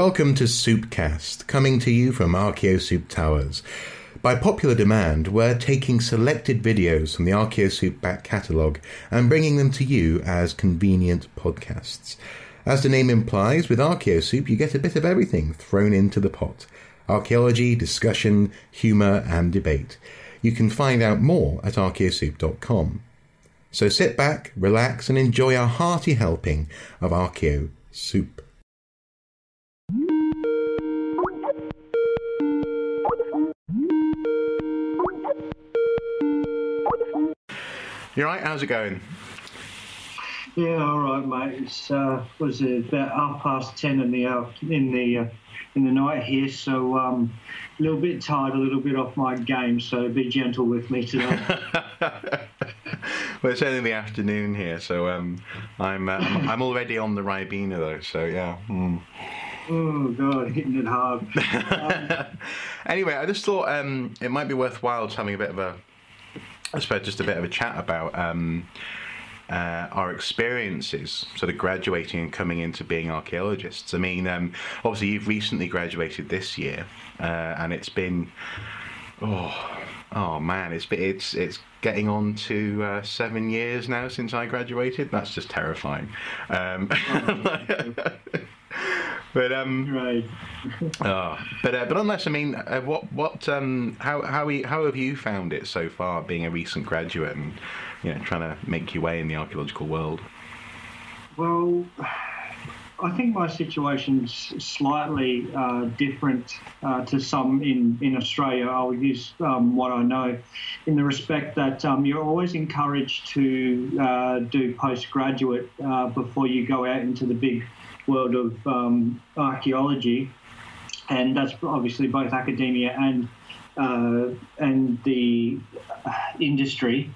Welcome to Soupcast, coming to you from ArchaeoSoup Towers. By popular demand, we're taking selected videos from the ArchaeoSoup back catalogue and bringing them to you as convenient podcasts. As the name implies, with ArchaeoSoup you get a bit of everything thrown into the pot archaeology, discussion, humour, and debate. You can find out more at archaeosoup.com. So sit back, relax, and enjoy a hearty helping of Archaeo Soup. You right? How's it going? Yeah, all right, mate. It's uh, was it about half past ten in the uh, in the uh, in the night here, so um, a little bit tired, a little bit off my game. So be gentle with me today. well, it's only the afternoon here, so um, I'm, uh, I'm already on the Ribena though. So yeah. Mm. Oh God, hitting it hard. Um, anyway, I just thought um, it might be worthwhile having a bit of a I suppose just a bit of a chat about um, uh, our experiences, sort of graduating and coming into being archaeologists. I mean, um, obviously you've recently graduated this year, uh, and it's been oh oh man, it's it's it's getting on to uh, seven years now since I graduated. That's just terrifying. Um, but um, right. oh, but uh, but unless I mean, uh, what what um, how how we, how have you found it so far, being a recent graduate and you know trying to make your way in the archaeological world? Well, I think my situation's slightly uh, different uh, to some in, in Australia. I'll use um, what I know in the respect that um, you're always encouraged to uh, do postgraduate uh, before you go out into the big world of um, archaeology, and that's obviously both academia and uh, and the industry.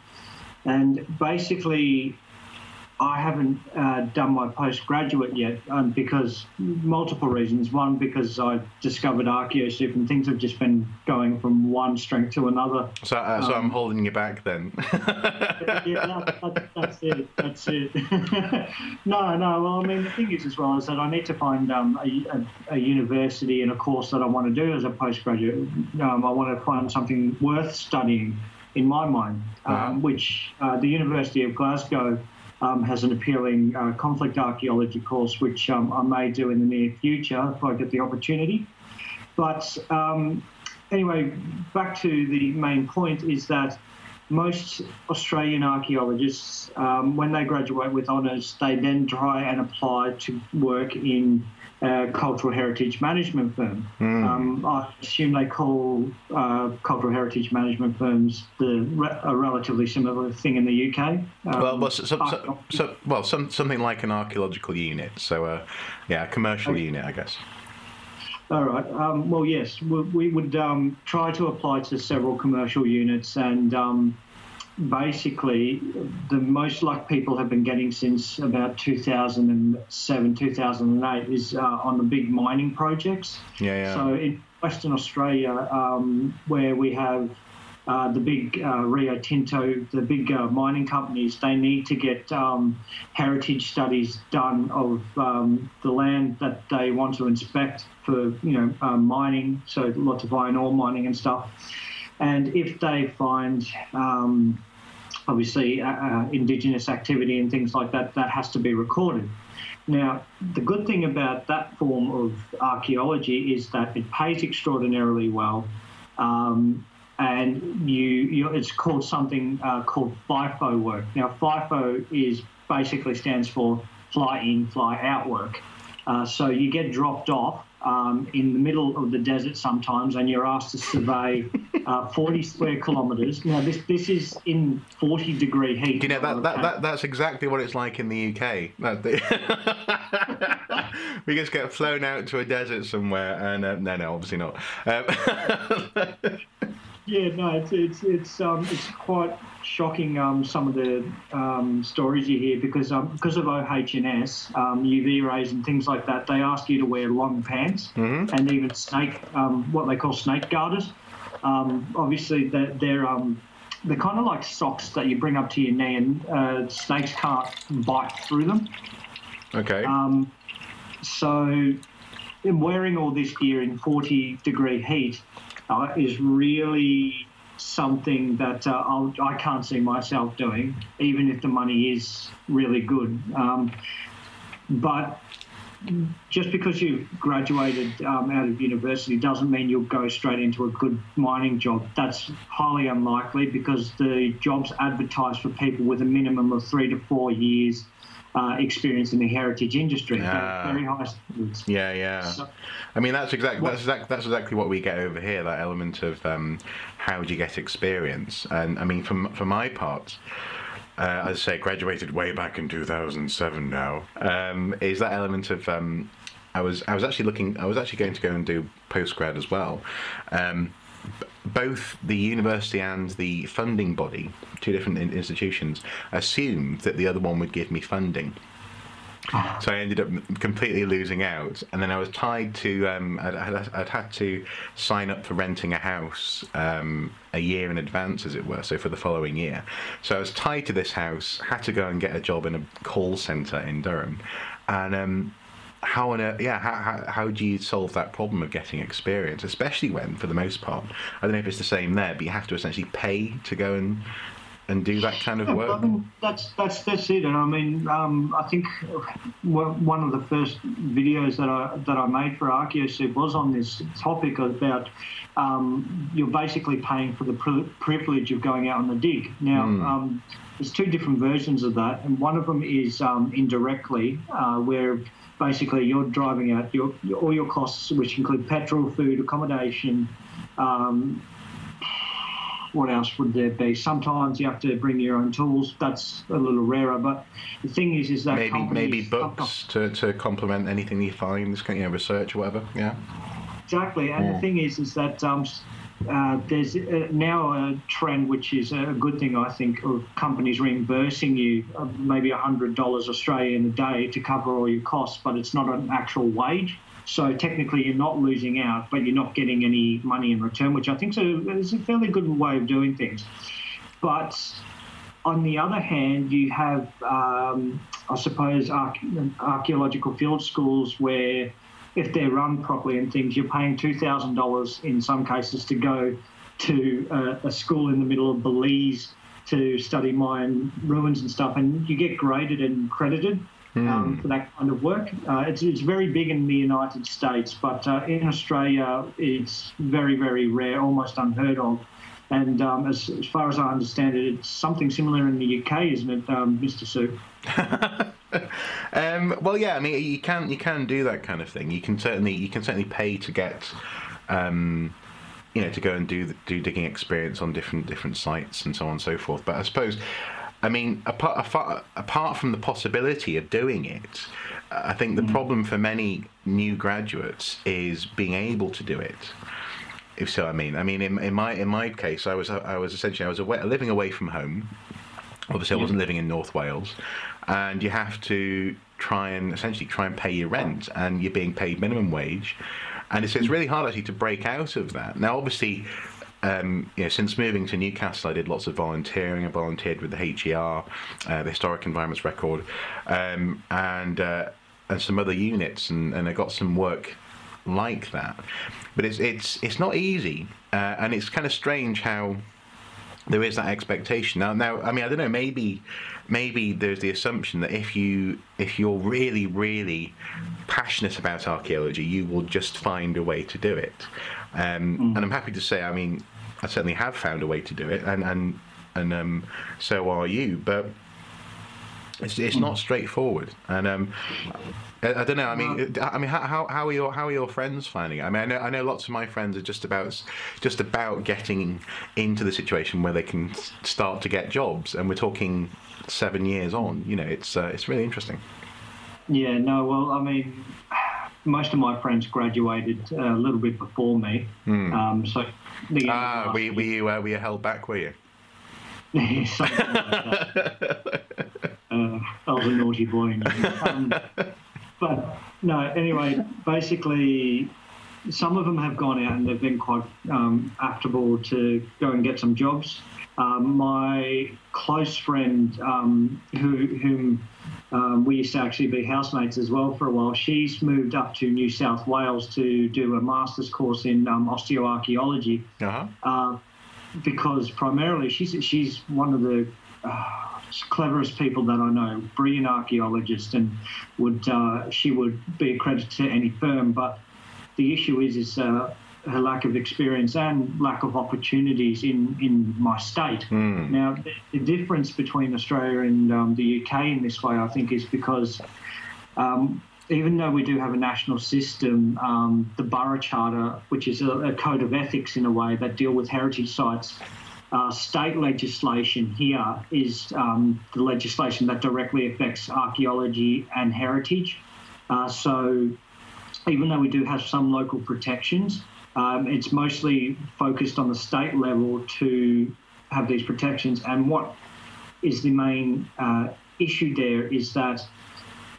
And basically, I haven't uh, done my postgraduate yet um, because multiple reasons. One, because I discovered ArchaeoSoup and things have just been going from one strength to another. So, uh, so um, I'm holding you back then. yeah, that, that, that's it. That's it. no, no. Well, I mean, the thing is as well is that I need to find um, a, a, a, university and a course that I want to do as a postgraduate. Um, I want to find something worth studying in my mind, uh-huh. which uh, the University of Glasgow um, has an appealing uh, conflict archaeology course, which um, I may do in the near future if I get the opportunity. But um, anyway, back to the main point is that most Australian archaeologists, um, when they graduate with honours, they then try and apply to work in a cultural heritage management firm. Mm. Um, I assume they call uh, cultural heritage management firms the re- a relatively similar thing in the UK. Um, well, well, so, so, so, well, some, something like an archaeological unit. So, uh, yeah, a commercial okay. unit, I guess. All right. Um, well, yes, we, we would um, try to apply to several commercial units, and um, basically, the most luck people have been getting since about 2007, 2008 is uh, on the big mining projects. Yeah, yeah. So in Western Australia, um, where we have uh, the big uh, Rio Tinto, the big uh, mining companies, they need to get um, heritage studies done of um, the land that they want to inspect for, you know, uh, mining. So lots of iron ore mining and stuff. And if they find um, obviously uh, uh, indigenous activity and things like that, that has to be recorded. Now, the good thing about that form of archaeology is that it pays extraordinarily well. Um, and you, you, it's called something uh, called FIFO work. Now, FIFO is basically stands for fly in, fly out work. Uh, so you get dropped off um, in the middle of the desert sometimes, and you're asked to survey uh, 40 square kilometres. Now, this this is in 40 degree heat. You know that, that, that, that's exactly what it's like in the UK. we just get flown out to a desert somewhere, and uh, no, no, obviously not. Um, yeah, no, it's it's it's um it's quite shocking um some of the um, stories you hear because um because of OH&S um, UV rays and things like that they ask you to wear long pants mm-hmm. and even snake um what they call snake garters. Um, obviously they're, they're um they're kind of like socks that you bring up to your knee and uh, snakes can't bite through them. Okay. Um, so wearing all this gear in 40 degree heat uh, is really something that uh, I'll, I can not see myself doing, even if the money is really good. Um, but just because you've graduated um, out of university doesn't mean you'll go straight into a good mining job. That's highly unlikely because the jobs advertised for people with a minimum of three to four years uh, experience in the heritage industry. Uh, very high standards. Yeah, yeah. So, I mean, that's exactly that's exactly that's exactly what we get over here. That element of um, how do you get experience? And I mean, for for my part. Uh, as I say, graduated way back in 2007 now. Um, is that element of um, I was I was actually looking I was actually going to go and do postgrad as well. Um, both the university and the funding body, two different institutions, assumed that the other one would give me funding. So I ended up completely losing out, and then I was tied to. Um, I'd, I'd, had to sign up for renting a house um, a year in advance, as it were, so for the following year. So I was tied to this house, had to go and get a job in a call centre in Durham, and um, how on a, yeah how, how, how do you solve that problem of getting experience especially when for the most part i don't know if it's the same there but you have to essentially pay to go and and do that kind of work I mean, that's that's that's it and i mean um, i think one of the first videos that i that i made for archaeosoup was on this topic about um, you're basically paying for the privilege of going out on the dig now mm. um, there's two different versions of that and one of them is um, indirectly uh, where basically you're driving out your, all your costs, which include petrol, food, accommodation. Um, what else would there be? Sometimes you have to bring your own tools. That's a little rarer. But the thing is, is that maybe maybe books to, to complement anything you find, this kind of research or whatever. Yeah. Exactly, and yeah. the thing is, is that um, uh, there's uh, now a trend, which is a good thing, I think, of companies reimbursing you uh, maybe $100 Australian a day to cover all your costs, but it's not an actual wage. So technically, you're not losing out, but you're not getting any money in return, which I think is a fairly good way of doing things. But on the other hand, you have, um, I suppose, archaeological field schools where if they're run properly and things, you're paying $2,000 in some cases to go to a, a, school in the middle of Belize to study Mayan ruins and stuff, and you get graded and credited. Mm. Um, for that kind of work, uh, it's, it's very big in the United States, but uh, in Australia, it's very, very rare, almost unheard of. And um, as, as, far as I understand it, it's something similar in the UK, isn't it, um, Mr. Sue? um, well, yeah. I mean, you can you can do that kind of thing. You can certainly you can certainly pay to get. Um, you know, to go and do do digging experience on different different sites and so on and so forth. But I suppose, I mean, apart apart, from the possibility of doing it, I think the mm. problem for many new graduates is being able to do it if so I mean. I mean, in, in my in my case, I was I was essentially I was away, living away from home. Obviously, I wasn't living in North Wales, and you have to try and essentially try and pay your rent, and you're being paid minimum wage, and it's, it's really hard actually to break out of that. Now, obviously. Um, you know, since moving to Newcastle, I did lots of volunteering. I volunteered with the HER, uh, the Historic Environments Record, um, and uh, and some other units, and, and I got some work like that. But it's it's it's not easy, uh, and it's kind of strange how there is that expectation now. Now, I mean, I don't know. Maybe maybe there's the assumption that if you if you're really really passionate about archaeology, you will just find a way to do it. Um, mm. And I'm happy to say, I mean, I certainly have found a way to do it, and and and um, so are you. But it's, it's not straightforward, and um, I, I, don't know. I mean, I mean, how, how are your how are your friends finding it? I mean, I know I know lots of my friends are just about just about getting into the situation where they can start to get jobs, and we're talking seven years on. You know, it's uh, it's really interesting. Yeah. No. Well, I mean, most of my friends graduated a little bit before me, mm. um, so. Ah, were, were you uh, were you held back? Were you? Something like that. Uh, I was a naughty boy. Um, but no, anyway, basically, some of them have gone out and they've been quite um, aptable to go and get some jobs. Um, my close friend, um, who, whom um, we used to actually be housemates as well for a while, she's moved up to New South Wales to do a master's course in um, osteoarchaeology. Uh-huh. Uh, because primarily she's she's one of the uh, cleverest people that I know, brilliant archaeologist, and would uh, she would be a credit to any firm. But the issue is is uh, her lack of experience and lack of opportunities in, in my state. Mm. Now, the, the, difference between Australia and um, the UK in this way, I think, is because um, even though we do have a national system, um, the Burra Charter, which is a, a, code of ethics in a way that deal with heritage sites, uh, state legislation here is um, the legislation that directly affects archaeology and heritage. Uh, so even though we do have some local protections, um, it's mostly focused on the state level to have these protections. And what is the main uh, issue there is that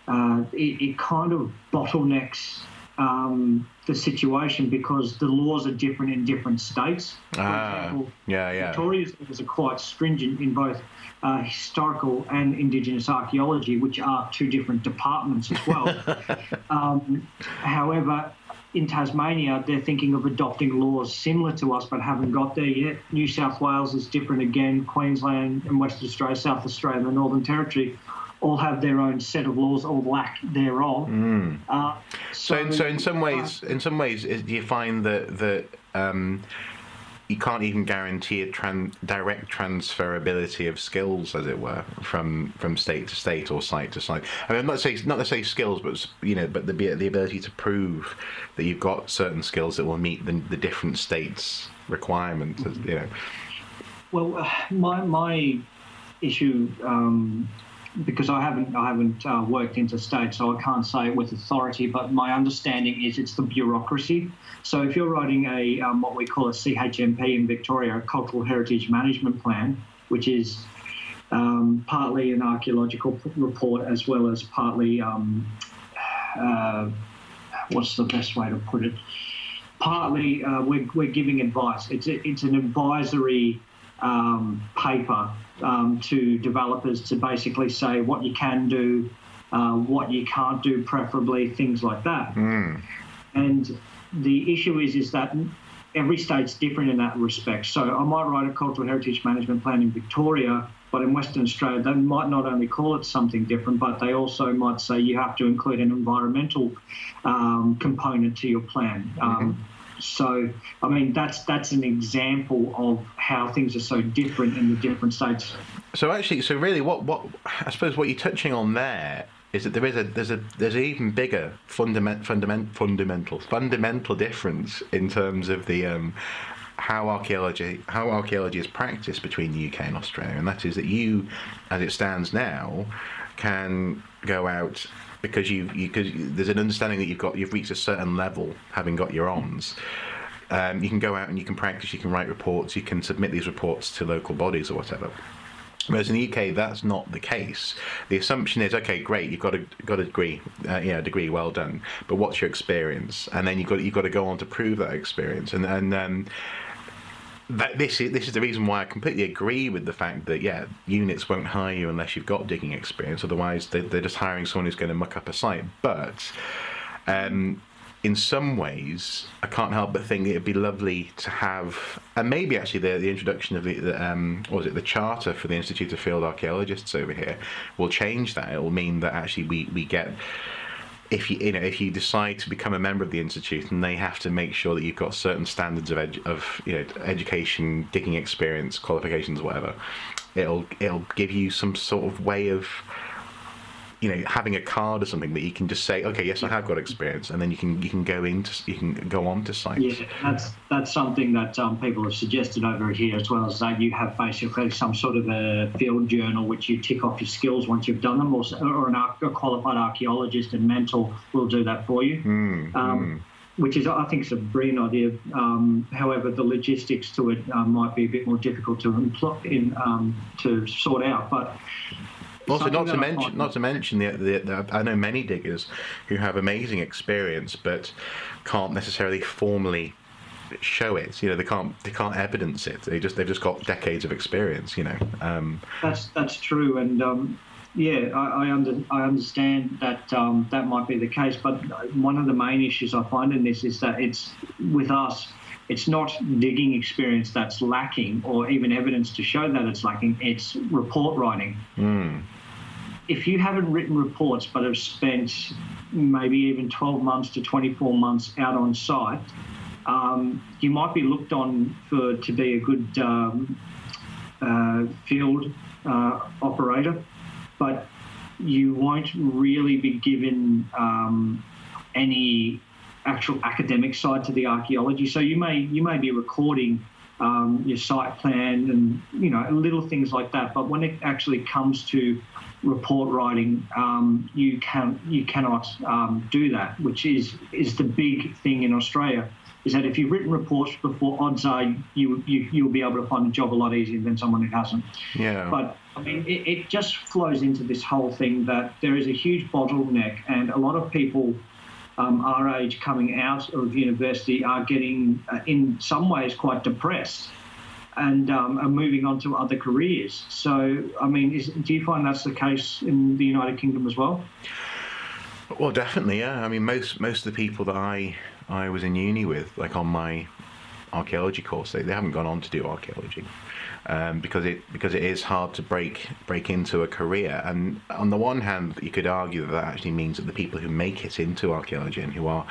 uh, it, it, kind of bottlenecks um, the situation because the laws are different in different states. For ah, example, yeah, yeah. Victoria's laws are quite stringent in both uh, historical and Indigenous archaeology, which are two different departments as well. um, however, in Tasmania, they're thinking of adopting laws similar to us, but haven't got there yet. New South Wales is different again. Queensland and Western Australia, South Australia, and the Northern Territory all have their own set of laws or lack thereof. Mm. Uh, so, so, so, in some ways, uh, in some ways, do you find that that um, you can't even guarantee a tran- direct transferability of skills, as it were, from from state to state or site to site. I mean, I'm not saying not necessarily skills, but you know, but the the ability to prove that you've got certain skills that will meet the, the different states' requirements. Mm-hmm. You know. Well, uh, my my issue um, because I haven't I haven't uh, worked interstate, so I can't say it with authority. But my understanding is it's the bureaucracy. So if you're writing a um, what we call a CHMP in Victoria, a Cultural Heritage Management Plan, which is um, partly an archaeological report as well as partly um, uh, what's the best way to put it? Partly uh, we're, we're giving advice. It's a, it's an advisory um, paper um, to developers to basically say what you can do, uh, what you can't do, preferably things like that. Mm. And the issue is is that every state's different in that respect. So I might write a cultural heritage management plan in Victoria, but in Western Australia, they might not only call it something different, but they also might say you have to include an environmental um, component to your plan. Um, mm-hmm. So, I mean, that's that's an example of how things are so different in the different states. So, actually, so really, what what I suppose what you're touching on there is that there is a there's a there's an even bigger fundament fundament fundamental fundamental difference in terms of the um, how archaeology how archaeology is practiced between the UK and Australia, and that is that you, as it stands now, can go out because you because there's an understanding that you've got you've reached a certain level having got your ons. Um, you can go out and you can practice. You can write reports. You can submit these reports to local bodies or whatever. Whereas in the UK, that's not the case. The assumption is, okay, great, you've got a got a degree, uh, yeah, degree, well done. But what's your experience? And then you've got you've got to go on to prove that experience. And and um, that this is this is the reason why I completely agree with the fact that yeah, units won't hire you unless you've got digging experience. Otherwise, they, are just hiring someone who's going to muck up a site. But um, in some ways, I can't help but think it'd be lovely to have, and maybe actually the, the introduction of the, the um, what was it, the charter for the Institute of Field Archaeologists over here will change that. It will mean that actually we, we get if you you know if you decide to become a member of the institute and they have to make sure that you've got certain standards of edu- of you know education, digging experience, qualifications, whatever, it'll it'll give you some sort of way of you know having a card or something that you can just say okay yes i have got experience and then you can you can go into you can go on to sites yeah that's that's something that um, people have suggested over here as well as that you have basically some sort of a field journal which you tick off your skills once you've done them or, or an, a qualified archaeologist and mentor will do that for you mm, um, mm which is I think is a brilliant idea. Um, however, the logistics to it uh, might be a bit more difficult to employ, in um, to sort out. But Also, not to mention, not to mention the, the, the, I know many diggers who have amazing experience, but can't necessarily formally show it. You know, they can't they can't evidence it. They just they've just got decades of experience. You know. Um, that's that's true, and um, yeah, I, I, under, I understand that um, that might be the case. But one of the main issues I find in this is that it's with us. It's not digging experience that's lacking, or even evidence to show that it's lacking. It's report writing. Mm. If you haven't written reports but have spent maybe even 12 months to 24 months out on site, um, you might be looked on for to be a good um, uh, field uh, operator, but you won't really be given um, any actual academic side to the archaeology. So you may you may be recording um, your site plan and you know little things like that. But when it actually comes to report writing, um, you can you cannot um, do that, which is is the big thing in Australia is that if you've written reports before, odds are you, you you'll be able to find a job a lot easier than someone who hasn't. Yeah. But I mean, it, it just flows into this whole thing that there is a huge bottleneck, and a lot of people um, our age coming out of university are getting, uh, in some ways, quite depressed and um, are moving on to other careers. So, I mean, is, do you find that's the case in the United Kingdom as well? Well, definitely, yeah. I mean, most most of the people that I I was in uni with, like on my archaeology course, they, they haven't gone on to do archaeology um, because it because it is hard to break break into a career. And on the one hand, you could argue that that actually means that the people who make it into archaeology and who are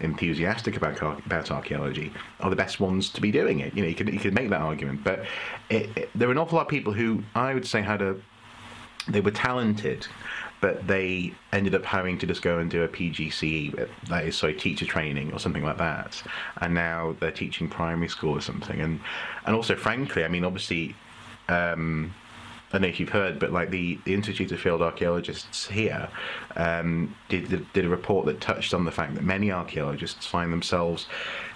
enthusiastic about about archaeology are the best ones to be doing it. You know, you could you could make that argument, but it, it, there are an awful lot of people who I would say had a they were talented but they ended up having to just go and do a PGCE, that is, sorry, teacher training or something like that. And now they're teaching primary school or something. And and also, frankly, I mean, obviously, um, I don't know if you've heard, but like the, the Institute of Field Archaeologists here um, did, did a report that touched on the fact that many archaeologists find themselves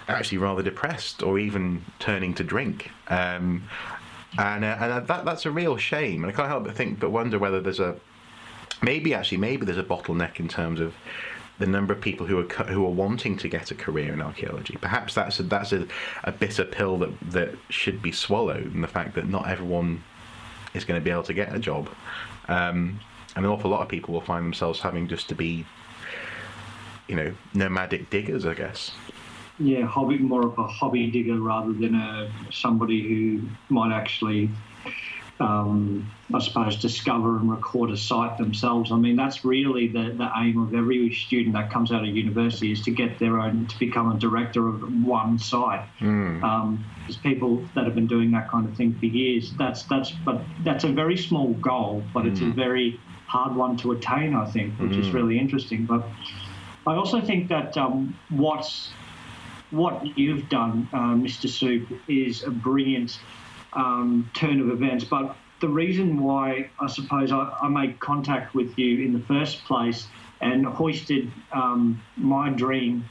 actually rather depressed or even turning to drink. Um, and, uh, and that, that's a real shame. And I can't help but think, but wonder whether there's a maybe actually maybe there's a bottleneck in terms of the number of people who are who are wanting to get a career in archaeology. Perhaps that's a, that's a, a bitter pill that that should be swallowed, and the fact that not everyone is going to be able to get a job. Um, and an awful lot of people will find themselves having just to be, you know, nomadic diggers, I guess. Yeah, hobby more of a hobby digger rather than a somebody who might actually um, I suppose, discover and record a site themselves. I mean, that's really the, the aim of every student that comes out of university is to get their own, to become a director of one site. Mm. Um, there's people that have been doing that kind of thing for years. That's that's, but that's a very small goal, but mm. it's a hmm. very hard one to attain. I think, which mm. is hmm. really interesting. But I also think that um, what's what you've done, uh, Mr. Soup, is a brilliant um, turn of events. But the reason why I suppose I, I, made contact with you in the first place and hoisted um, my dream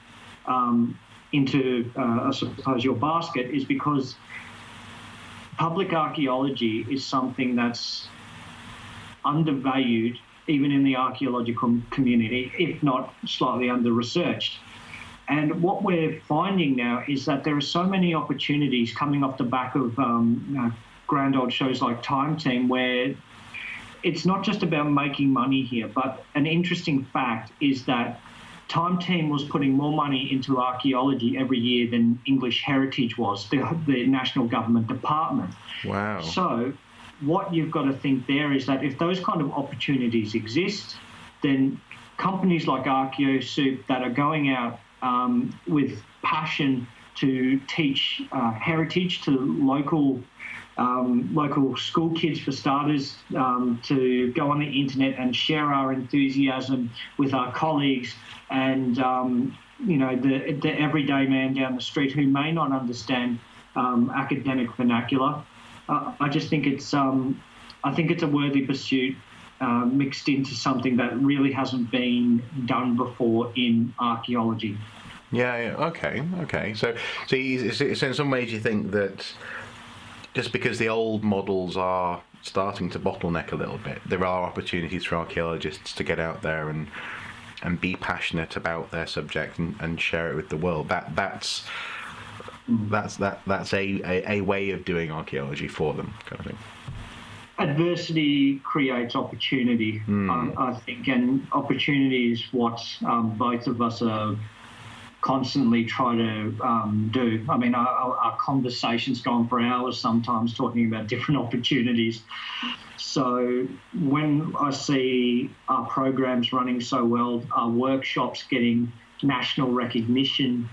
um, into, uh, I suppose, your basket is because public archaeology is something that's undervalued even in the archaeological community, if not slightly under researched. And what we're finding now is that there are so many opportunities coming off the back of um, you know, grand old shows like Time Team where it's not just about making money here, but an interesting fact is that Time Team was putting more money into archaeology every year than English Heritage was, the, the national government department. Wow. So, what you've got to think there is that if those kind of opportunities exist, then companies like ArchaeoSoup that are going out um, with passion to teach uh, heritage to local um, local school kids for starters, um, to go on the internet and share our enthusiasm with our colleagues and um, you know the, the everyday man down the street who may not understand um, academic vernacular. Uh, I just think it's um, I think it's a worthy pursuit. Uh, mixed into something that really hasn't been done before in archaeology. Yeah, yeah. Okay. Okay. So, so, so in some ways, you think that just because the old models are starting to bottleneck a little bit. There are opportunities for archaeologists to get out there and and be passionate about their subject and, and share it with the world. That that's that's that that's a, a, a way of doing archaeology for them, kind of thing. Adversity creates opportunity, Mm. I, I think, and opportunity is what um, both of us are constantly try to um, do. I mean, our, our our conversations go on for hours sometimes talking about different opportunities. So when I see our programs running so well, our workshops getting national recognition,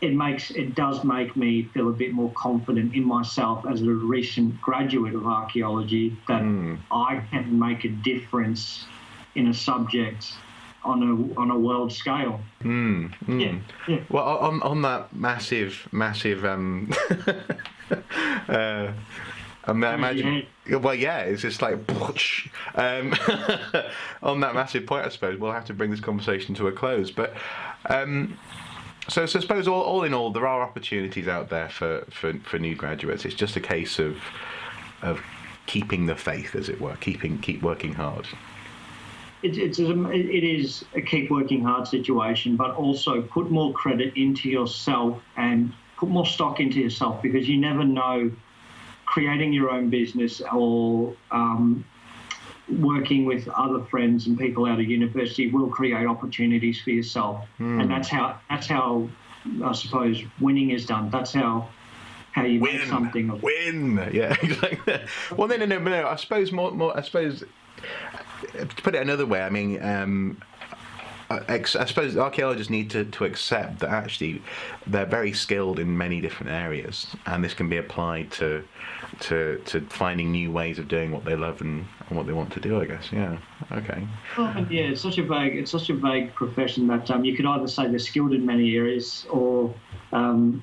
it makes it does make me feel a bit more confident in myself as a recent graduate of archaeology that Mm. I can make a difference in a subject on a on a world scale. Mm, mm. Yeah, yeah. Well, on on that massive, massive. Um, uh, I mean, imagine. Well, yeah, it's just like. Um, on that massive point, I suppose we'll have to bring this conversation to a close. But um, so, so I suppose all, all in all, there are opportunities out there for, for, for new graduates. It's just a case of of keeping the faith, as it were, keeping keep working hard. It, it's a, it is a keep working hard situation, but also put more credit into yourself and put more stock into yourself because you never know. Creating your own business or um, working with other friends and people out of university will create opportunities for yourself, and that's how that's how I suppose winning is done. That's how how you make something of Win, yeah, exactly. Well, no, no, no, no. I suppose more, more. I suppose to put it another way, I mean, um, I, I suppose archaeologists need to, to accept that actually they're very skilled in many different areas, and this can be applied to to to finding new ways of doing what they love and, and what they want to do. I guess, yeah. Okay. Well, yeah, it's such a vague it's such a vague profession that um, you could either say they're skilled in many areas or um,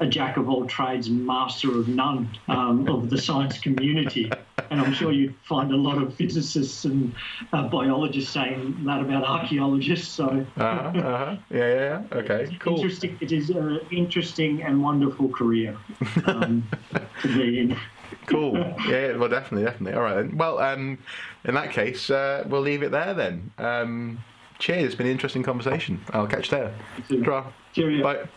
a jack of all trades master of none um, of the science community. And I'm sure you'd find a lot of physicists and uh, biologists saying that about archaeologists. So Uh-huh, uh-huh. Yeah, yeah, yeah. Okay, cool. interesting. It is an interesting and wonderful career um, to be in. Cool. Yeah, well, definitely, definitely. All right. Then. Well, um, in that case, uh, we'll leave it there then. Um, cheers. It's been an interesting conversation. I'll catch you there. Ta-ra. Bye.